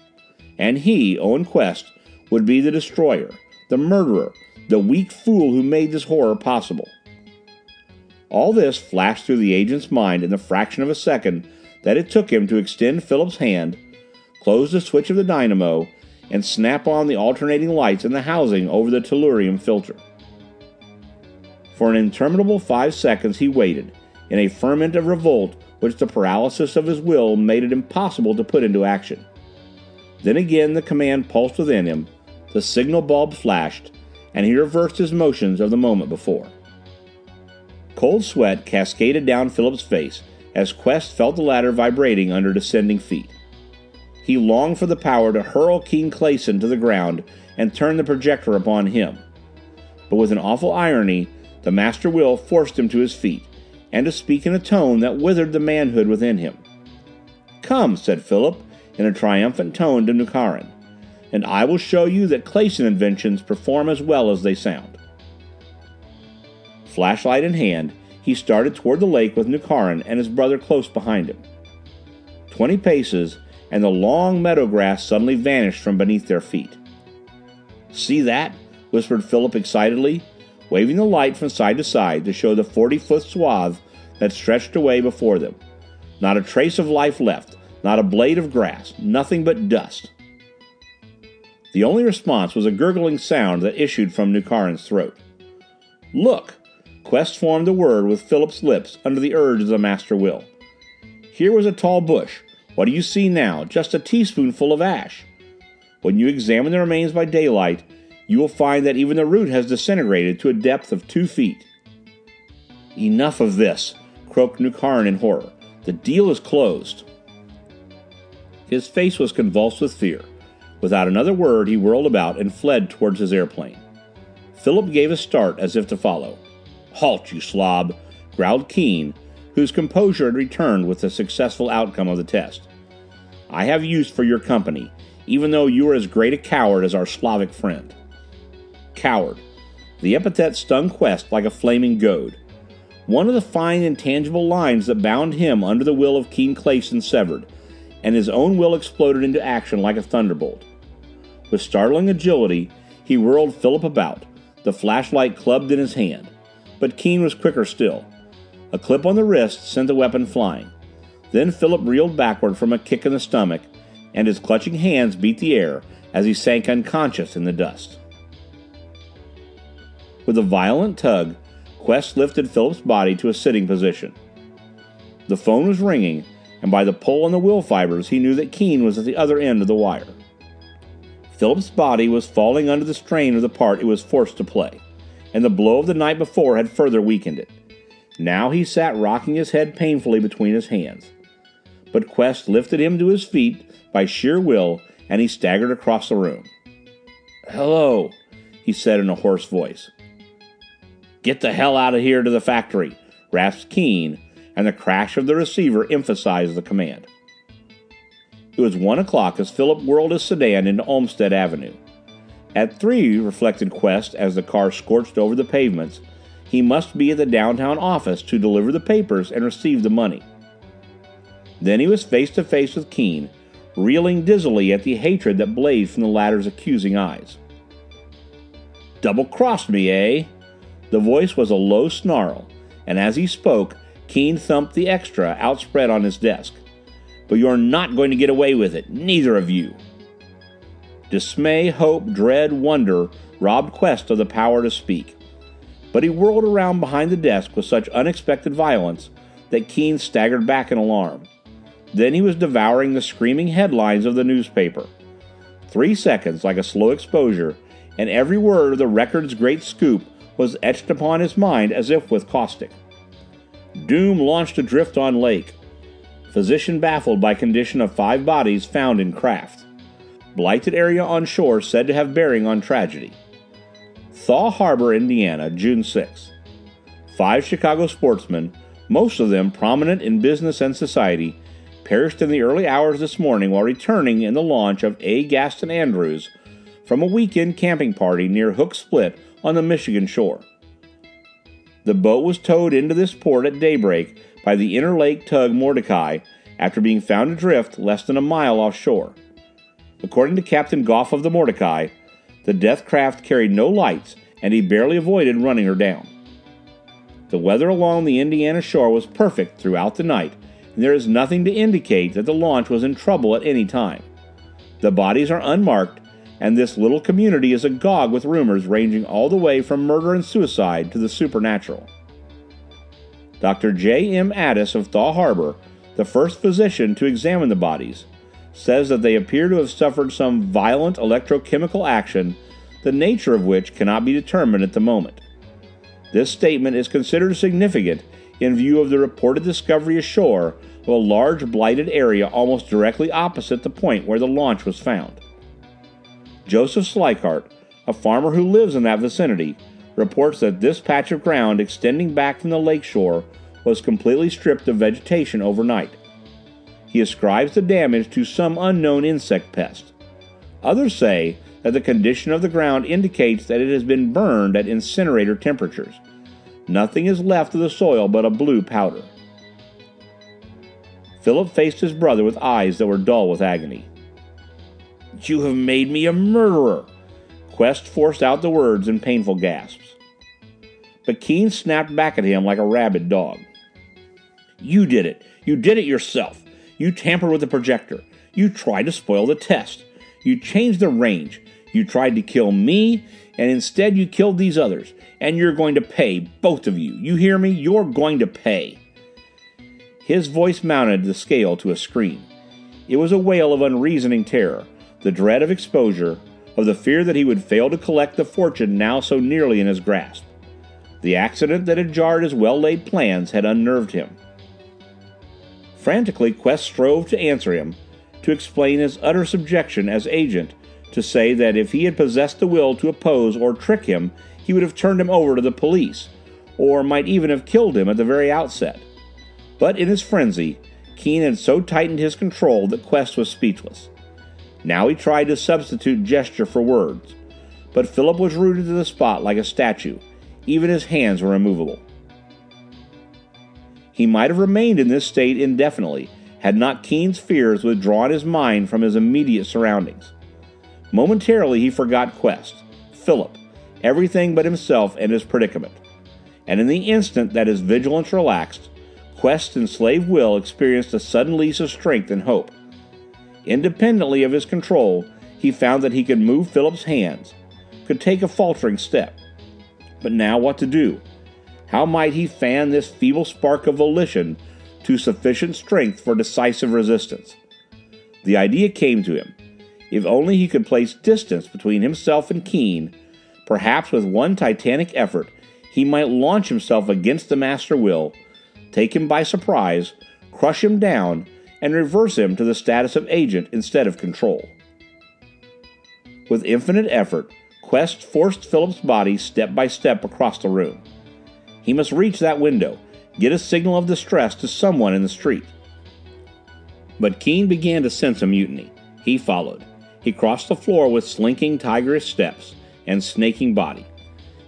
And he, Owen Quest, would be the destroyer, the murderer, the weak fool who made this horror possible. All this flashed through the agent's mind in the fraction of a second that it took him to extend Philip's hand, close the switch of the dynamo, and snap on the alternating lights in the housing over the tellurium filter. For an interminable five seconds he waited, in a ferment of revolt which the paralysis of his will made it impossible to put into action. Then again the command pulsed within him, the signal bulb flashed, and he reversed his motions of the moment before. Cold sweat cascaded down Philip's face as Quest felt the ladder vibrating under descending feet. He longed for the power to hurl Keene Clayson to the ground and turn the projector upon him. But with an awful irony, the Master Will forced him to his feet, and to speak in a tone that withered the manhood within him. Come, said Philip, in a triumphant tone to Nukharin, and I will show you that Clayson inventions perform as well as they sound. Flashlight in hand, he started toward the lake with Nukharin and his brother close behind him. Twenty paces, and the long meadow grass suddenly vanished from beneath their feet. See that? whispered Philip excitedly, waving the light from side to side to show the forty foot swath that stretched away before them. Not a trace of life left, not a blade of grass, nothing but dust. The only response was a gurgling sound that issued from Nukharin's throat. Look! Quest formed the word with Philip's lips under the urge of the Master Will. Here was a tall bush. What do you see now? Just a teaspoonful of ash. When you examine the remains by daylight, you will find that even the root has disintegrated to a depth of two feet. Enough of this, croaked Nukharin in horror. The deal is closed. His face was convulsed with fear. Without another word, he whirled about and fled towards his airplane. Philip gave a start as if to follow. Halt, you slob, growled Keene, whose composure had returned with the successful outcome of the test. I have use for your company, even though you are as great a coward as our Slavic friend. Coward. The epithet stung Quest like a flaming goad. One of the fine intangible lines that bound him under the will of Keene Clayson severed, and his own will exploded into action like a thunderbolt. With startling agility, he whirled Philip about, the flashlight clubbed in his hand but Keene was quicker still. A clip on the wrist sent the weapon flying. Then Philip reeled backward from a kick in the stomach, and his clutching hands beat the air as he sank unconscious in the dust. With a violent tug, Quest lifted Philip's body to a sitting position. The phone was ringing, and by the pull on the wheel fibers, he knew that Keene was at the other end of the wire. Philip's body was falling under the strain of the part it was forced to play, and the blow of the night before had further weakened it. Now he sat rocking his head painfully between his hands. But Quest lifted him to his feet by sheer will, and he staggered across the room. Hello, he said in a hoarse voice. Get the hell out of here to the factory, rasped Keene, and the crash of the receiver emphasized the command. It was one o'clock as Philip whirled his sedan into Olmsted Avenue. At three, reflected Quest as the car scorched over the pavements, he must be at the downtown office to deliver the papers and receive the money. Then he was face to face with Keene, reeling dizzily at the hatred that blazed from the latter's accusing eyes. Double crossed me, eh? The voice was a low snarl, and as he spoke, Keene thumped the extra outspread on his desk. But you're not going to get away with it, neither of you. Dismay, hope, dread, wonder robbed Quest of the power to speak. But he whirled around behind the desk with such unexpected violence that Keene staggered back in alarm. Then he was devouring the screaming headlines of the newspaper. Three seconds, like a slow exposure, and every word of the record's great scoop was etched upon his mind as if with caustic. Doom launched adrift on lake. Physician baffled by condition of five bodies found in craft. Blighted area on shore said to have bearing on tragedy. Thaw Harbor, Indiana, June 6. Five Chicago sportsmen, most of them prominent in business and society, perished in the early hours this morning while returning in the launch of A. Gaston Andrews from a weekend camping party near Hook Split on the Michigan shore. The boat was towed into this port at daybreak by the Interlake tug Mordecai after being found adrift less than a mile offshore. According to Captain Goff of the Mordecai, the death craft carried no lights and he barely avoided running her down. The weather along the Indiana shore was perfect throughout the night, and there is nothing to indicate that the launch was in trouble at any time. The bodies are unmarked and this little community is agog with rumors ranging all the way from murder and suicide to the supernatural. Dr. J. M. Addis of Thaw Harbor, the first physician to examine the bodies, says that they appear to have suffered some violent electrochemical action, the nature of which cannot be determined at the moment. This statement is considered significant in view of the reported discovery ashore of a large blighted area almost directly opposite the point where the launch was found. Joseph Sleichart, a farmer who lives in that vicinity, reports that this patch of ground extending back from the lake shore was completely stripped of vegetation overnight. He ascribes the damage to some unknown insect pest. Others say that the condition of the ground indicates that it has been burned at incinerator temperatures. Nothing is left of the soil but a blue powder. Philip faced his brother with eyes that were dull with agony. You have made me a murderer. Quest forced out the words in painful gasps. But Keene snapped back at him like a rabid dog. You did it. You did it yourself. You tampered with the projector. You tried to spoil the test. You changed the range. You tried to kill me, and instead you killed these others. And you're going to pay, both of you. You hear me? You're going to pay. His voice mounted the scale to a scream. It was a wail of unreasoning terror the dread of exposure, of the fear that he would fail to collect the fortune now so nearly in his grasp. The accident that had jarred his well laid plans had unnerved him. Frantically, Quest strove to answer him, to explain his utter subjection as agent, to say that if he had possessed the will to oppose or trick him, he would have turned him over to the police, or might even have killed him at the very outset. But in his frenzy, Keene had so tightened his control that Quest was speechless. Now he tried to substitute gesture for words, but Philip was rooted to the spot like a statue. Even his hands were immovable. He might have remained in this state indefinitely had not Keene's fears withdrawn his mind from his immediate surroundings. Momentarily he forgot Quest, Philip, everything but himself and his predicament. And in the instant that his vigilance relaxed, Quest's enslaved will experienced a sudden lease of strength and hope. Independently of his control, he found that he could move Philip's hands, could take a faltering step. But now what to do? How might he fan this feeble spark of volition to sufficient strength for decisive resistance? The idea came to him. If only he could place distance between himself and Keene, perhaps with one titanic effort he might launch himself against the master will, take him by surprise, crush him down, and reverse him to the status of agent instead of control. With infinite effort, Quest forced Philip's body step by step across the room. He must reach that window, get a signal of distress to someone in the street. But Keene began to sense a mutiny. He followed. He crossed the floor with slinking, tigerish steps and snaking body.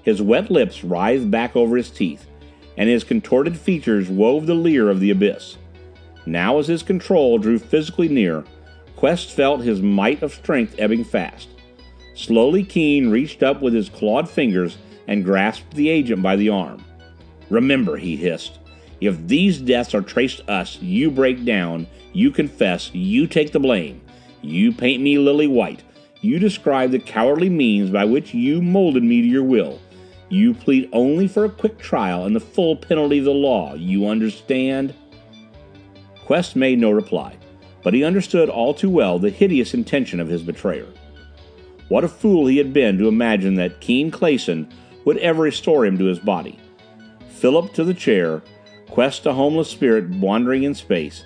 His wet lips writhed back over his teeth, and his contorted features wove the leer of the abyss. Now, as his control drew physically near, Quest felt his might of strength ebbing fast. Slowly, Keene reached up with his clawed fingers and grasped the agent by the arm. Remember, he hissed, if these deaths are traced to us, you break down, you confess, you take the blame. You paint me lily white. You describe the cowardly means by which you molded me to your will. You plead only for a quick trial and the full penalty of the law. You understand? Quest made no reply, but he understood all too well the hideous intention of his betrayer. What a fool he had been to imagine that Keene Clayson would ever restore him to his body. Philip to the chair, Quest a homeless spirit wandering in space,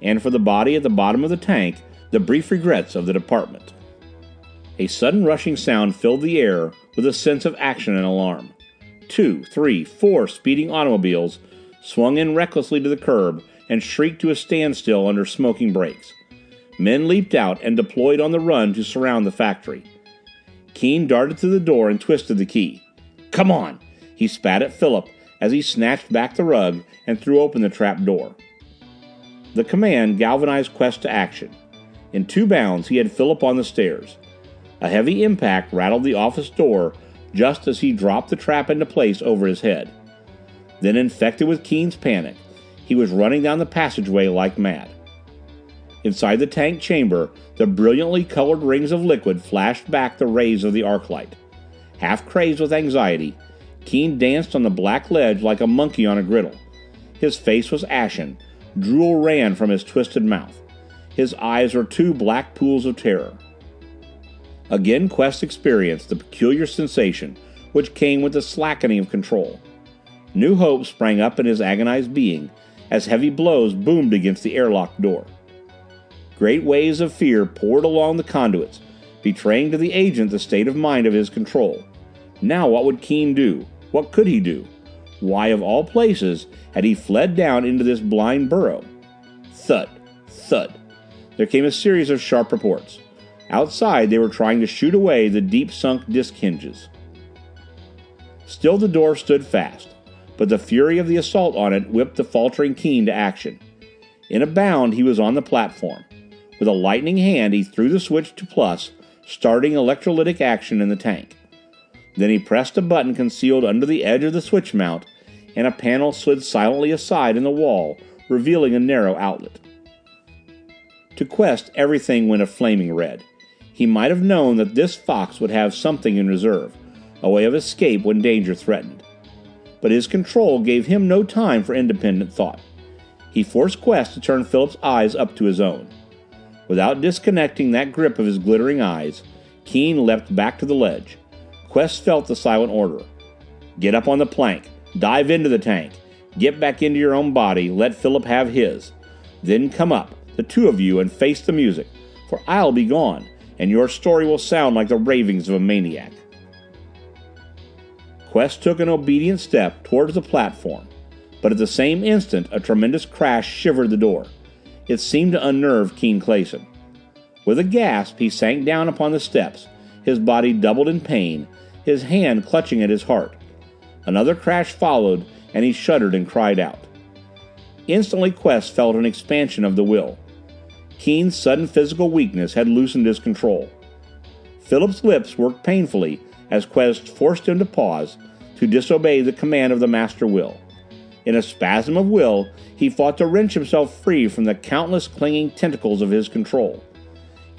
and for the body at the bottom of the tank, the brief regrets of the department. A sudden rushing sound filled the air with a sense of action and alarm. Two, three, four speeding automobiles swung in recklessly to the curb and shrieked to a standstill under smoking brakes. Men leaped out and deployed on the run to surround the factory. Keene darted to the door and twisted the key. Come on! He spat at Philip as he snatched back the rug and threw open the trap door. The command galvanized Quest to action. In two bounds, he had Philip on the stairs. A heavy impact rattled the office door just as he dropped the trap into place over his head. Then, infected with Keene's panic, he was running down the passageway like mad. Inside the tank chamber, the brilliantly colored rings of liquid flashed back the rays of the arc light. Half crazed with anxiety, Keene danced on the black ledge like a monkey on a griddle. His face was ashen, drool ran from his twisted mouth. His eyes were two black pools of terror. Again Quest experienced the peculiar sensation which came with the slackening of control. New hope sprang up in his agonized being as heavy blows boomed against the airlock door. Great waves of fear poured along the conduits, betraying to the agent the state of mind of his control. Now what would Keene do? What could he do? Why, of all places, had he fled down into this blind burrow? Thud, thud. There came a series of sharp reports. Outside, they were trying to shoot away the deep sunk disc hinges. Still, the door stood fast, but the fury of the assault on it whipped the faltering Keene to action. In a bound, he was on the platform. With a lightning hand, he threw the switch to plus, starting electrolytic action in the tank. Then he pressed a button concealed under the edge of the switch mount, and a panel slid silently aside in the wall, revealing a narrow outlet. To Quest, everything went a flaming red. He might have known that this fox would have something in reserve, a way of escape when danger threatened. But his control gave him no time for independent thought. He forced Quest to turn Philip's eyes up to his own. Without disconnecting that grip of his glittering eyes, Keene leapt back to the ledge. Quest felt the silent order. Get up on the plank. Dive into the tank. Get back into your own body. Let Philip have his. Then come up, the two of you, and face the music. For I'll be gone, and your story will sound like the ravings of a maniac. Quest took an obedient step towards the platform, but at the same instant a tremendous crash shivered the door. It seemed to unnerve Keene Clayson. With a gasp, he sank down upon the steps, his body doubled in pain, his hand clutching at his heart. Another crash followed, and he shuddered and cried out. Instantly, Quest felt an expansion of the will. Keene's sudden physical weakness had loosened his control. Philip's lips worked painfully as Quest forced him to pause, to disobey the command of the Master Will. In a spasm of will, he fought to wrench himself free from the countless clinging tentacles of his control.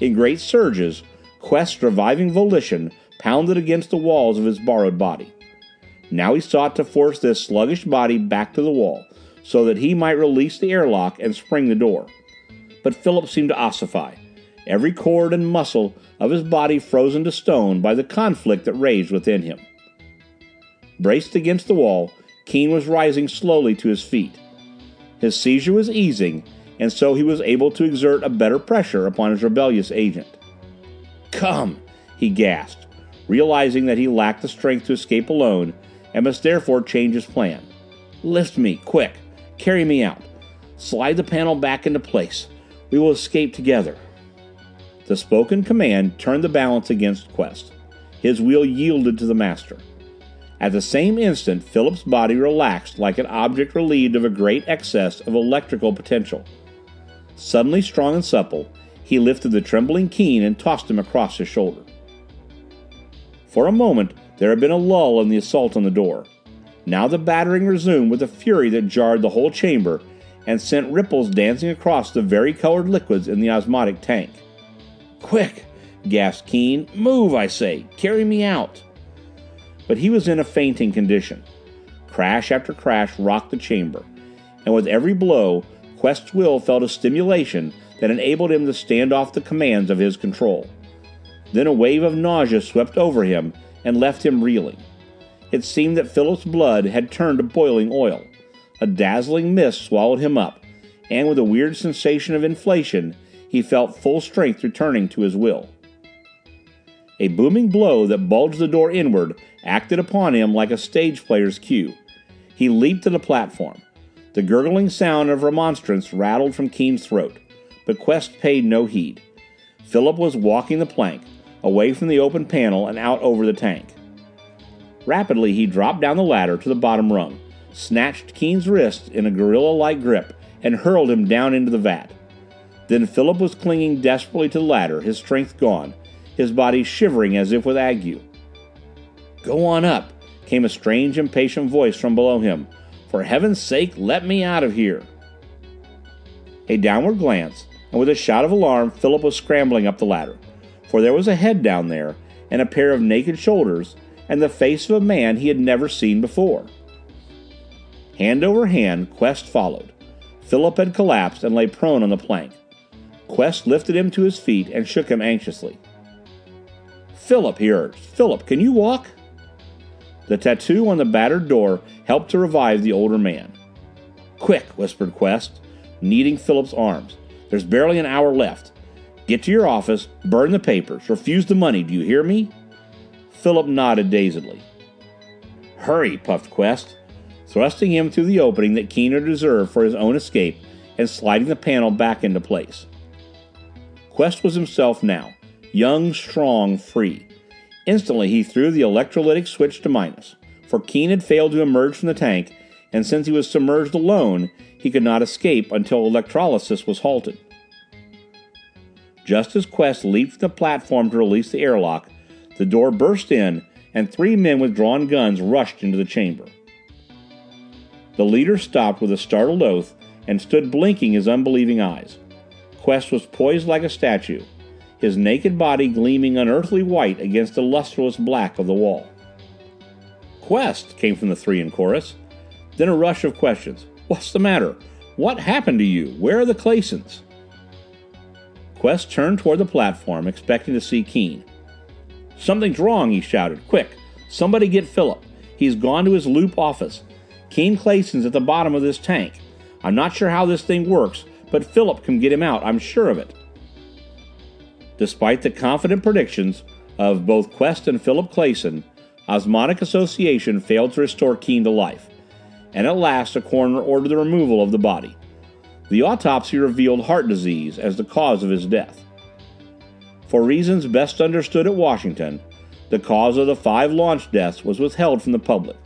In great surges, Quest's reviving volition pounded against the walls of his borrowed body. Now he sought to force this sluggish body back to the wall, so that he might release the airlock and spring the door. But Philip seemed to ossify, every cord and muscle of his body frozen to stone by the conflict that raged within him. Braced against the wall, Keene was rising slowly to his feet. His seizure was easing, and so he was able to exert a better pressure upon his rebellious agent. Come, he gasped, realizing that he lacked the strength to escape alone and must therefore change his plan. Lift me, quick. Carry me out. Slide the panel back into place. We will escape together. The spoken command turned the balance against Quest. His will yielded to the master. At the same instant, Philip's body relaxed like an object relieved of a great excess of electrical potential. Suddenly strong and supple, he lifted the trembling Keene and tossed him across his shoulder. For a moment, there had been a lull in the assault on the door. Now the battering resumed with a fury that jarred the whole chamber and sent ripples dancing across the vari-colored liquids in the osmotic tank. Quick! gasped Keene. Move, I say! Carry me out! But he was in a fainting condition. Crash after crash rocked the chamber, and with every blow, Quest's will felt a stimulation that enabled him to stand off the commands of his control. Then a wave of nausea swept over him and left him reeling. It seemed that Philip's blood had turned to boiling oil. A dazzling mist swallowed him up, and with a weird sensation of inflation, he felt full strength returning to his will. A booming blow that bulged the door inward acted upon him like a stage player's cue. He leaped to the platform. The gurgling sound of remonstrance rattled from Keene's throat, but Quest paid no heed. Philip was walking the plank, away from the open panel and out over the tank. Rapidly he dropped down the ladder to the bottom rung, snatched Keene's wrist in a gorilla-like grip, and hurled him down into the vat. Then Philip was clinging desperately to the ladder, his strength gone, his body shivering as if with ague. Go on up, came a strange, impatient voice from below him. For heaven's sake, let me out of here. A downward glance, and with a shout of alarm, Philip was scrambling up the ladder, for there was a head down there, and a pair of naked shoulders, and the face of a man he had never seen before. Hand over hand, Quest followed. Philip had collapsed and lay prone on the plank. Quest lifted him to his feet and shook him anxiously. Philip, he urged. Philip, can you walk? The tattoo on the battered door helped to revive the older man. Quick, whispered Quest, kneading Philip's arms. There's barely an hour left. Get to your office, burn the papers, refuse the money, do you hear me? Philip nodded dazedly. Hurry, puffed Quest, thrusting him through the opening that Keener deserved for his own escape and sliding the panel back into place. Quest was himself now, young, strong, free. Instantly he threw the electrolytic switch to minus, for Keene had failed to emerge from the tank, and since he was submerged alone, he could not escape until electrolysis was halted. Just as Quest leaped from the platform to release the airlock, the door burst in, and three men with drawn guns rushed into the chamber. The leader stopped with a startled oath and stood blinking his unbelieving eyes. Quest was poised like a statue, his naked body gleaming unearthly white against the lustreless black of the wall. Quest came from the three in chorus. Then a rush of questions. What's the matter? What happened to you? Where are the Claysons? Quest turned toward the platform, expecting to see Keene. Something's wrong, he shouted. Quick, somebody get Philip. He's gone to his loop office. Keene Clayson's at the bottom of this tank. I'm not sure how this thing works, but Philip can get him out, I'm sure of it. Despite the confident predictions of both Quest and Philip Clayson, Osmotic Association failed to restore Keene to life, and at last a coroner ordered the removal of the body. The autopsy revealed heart disease as the cause of his death. For reasons best understood at Washington, the cause of the five launch deaths was withheld from the public.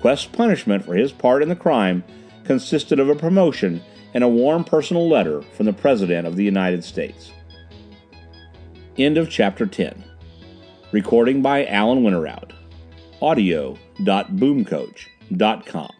Quest's punishment for his part in the crime consisted of a promotion and a warm personal letter from the President of the United States. End of Chapter 10. Recording by Alan Winterroud. Audio.boomcoach.com.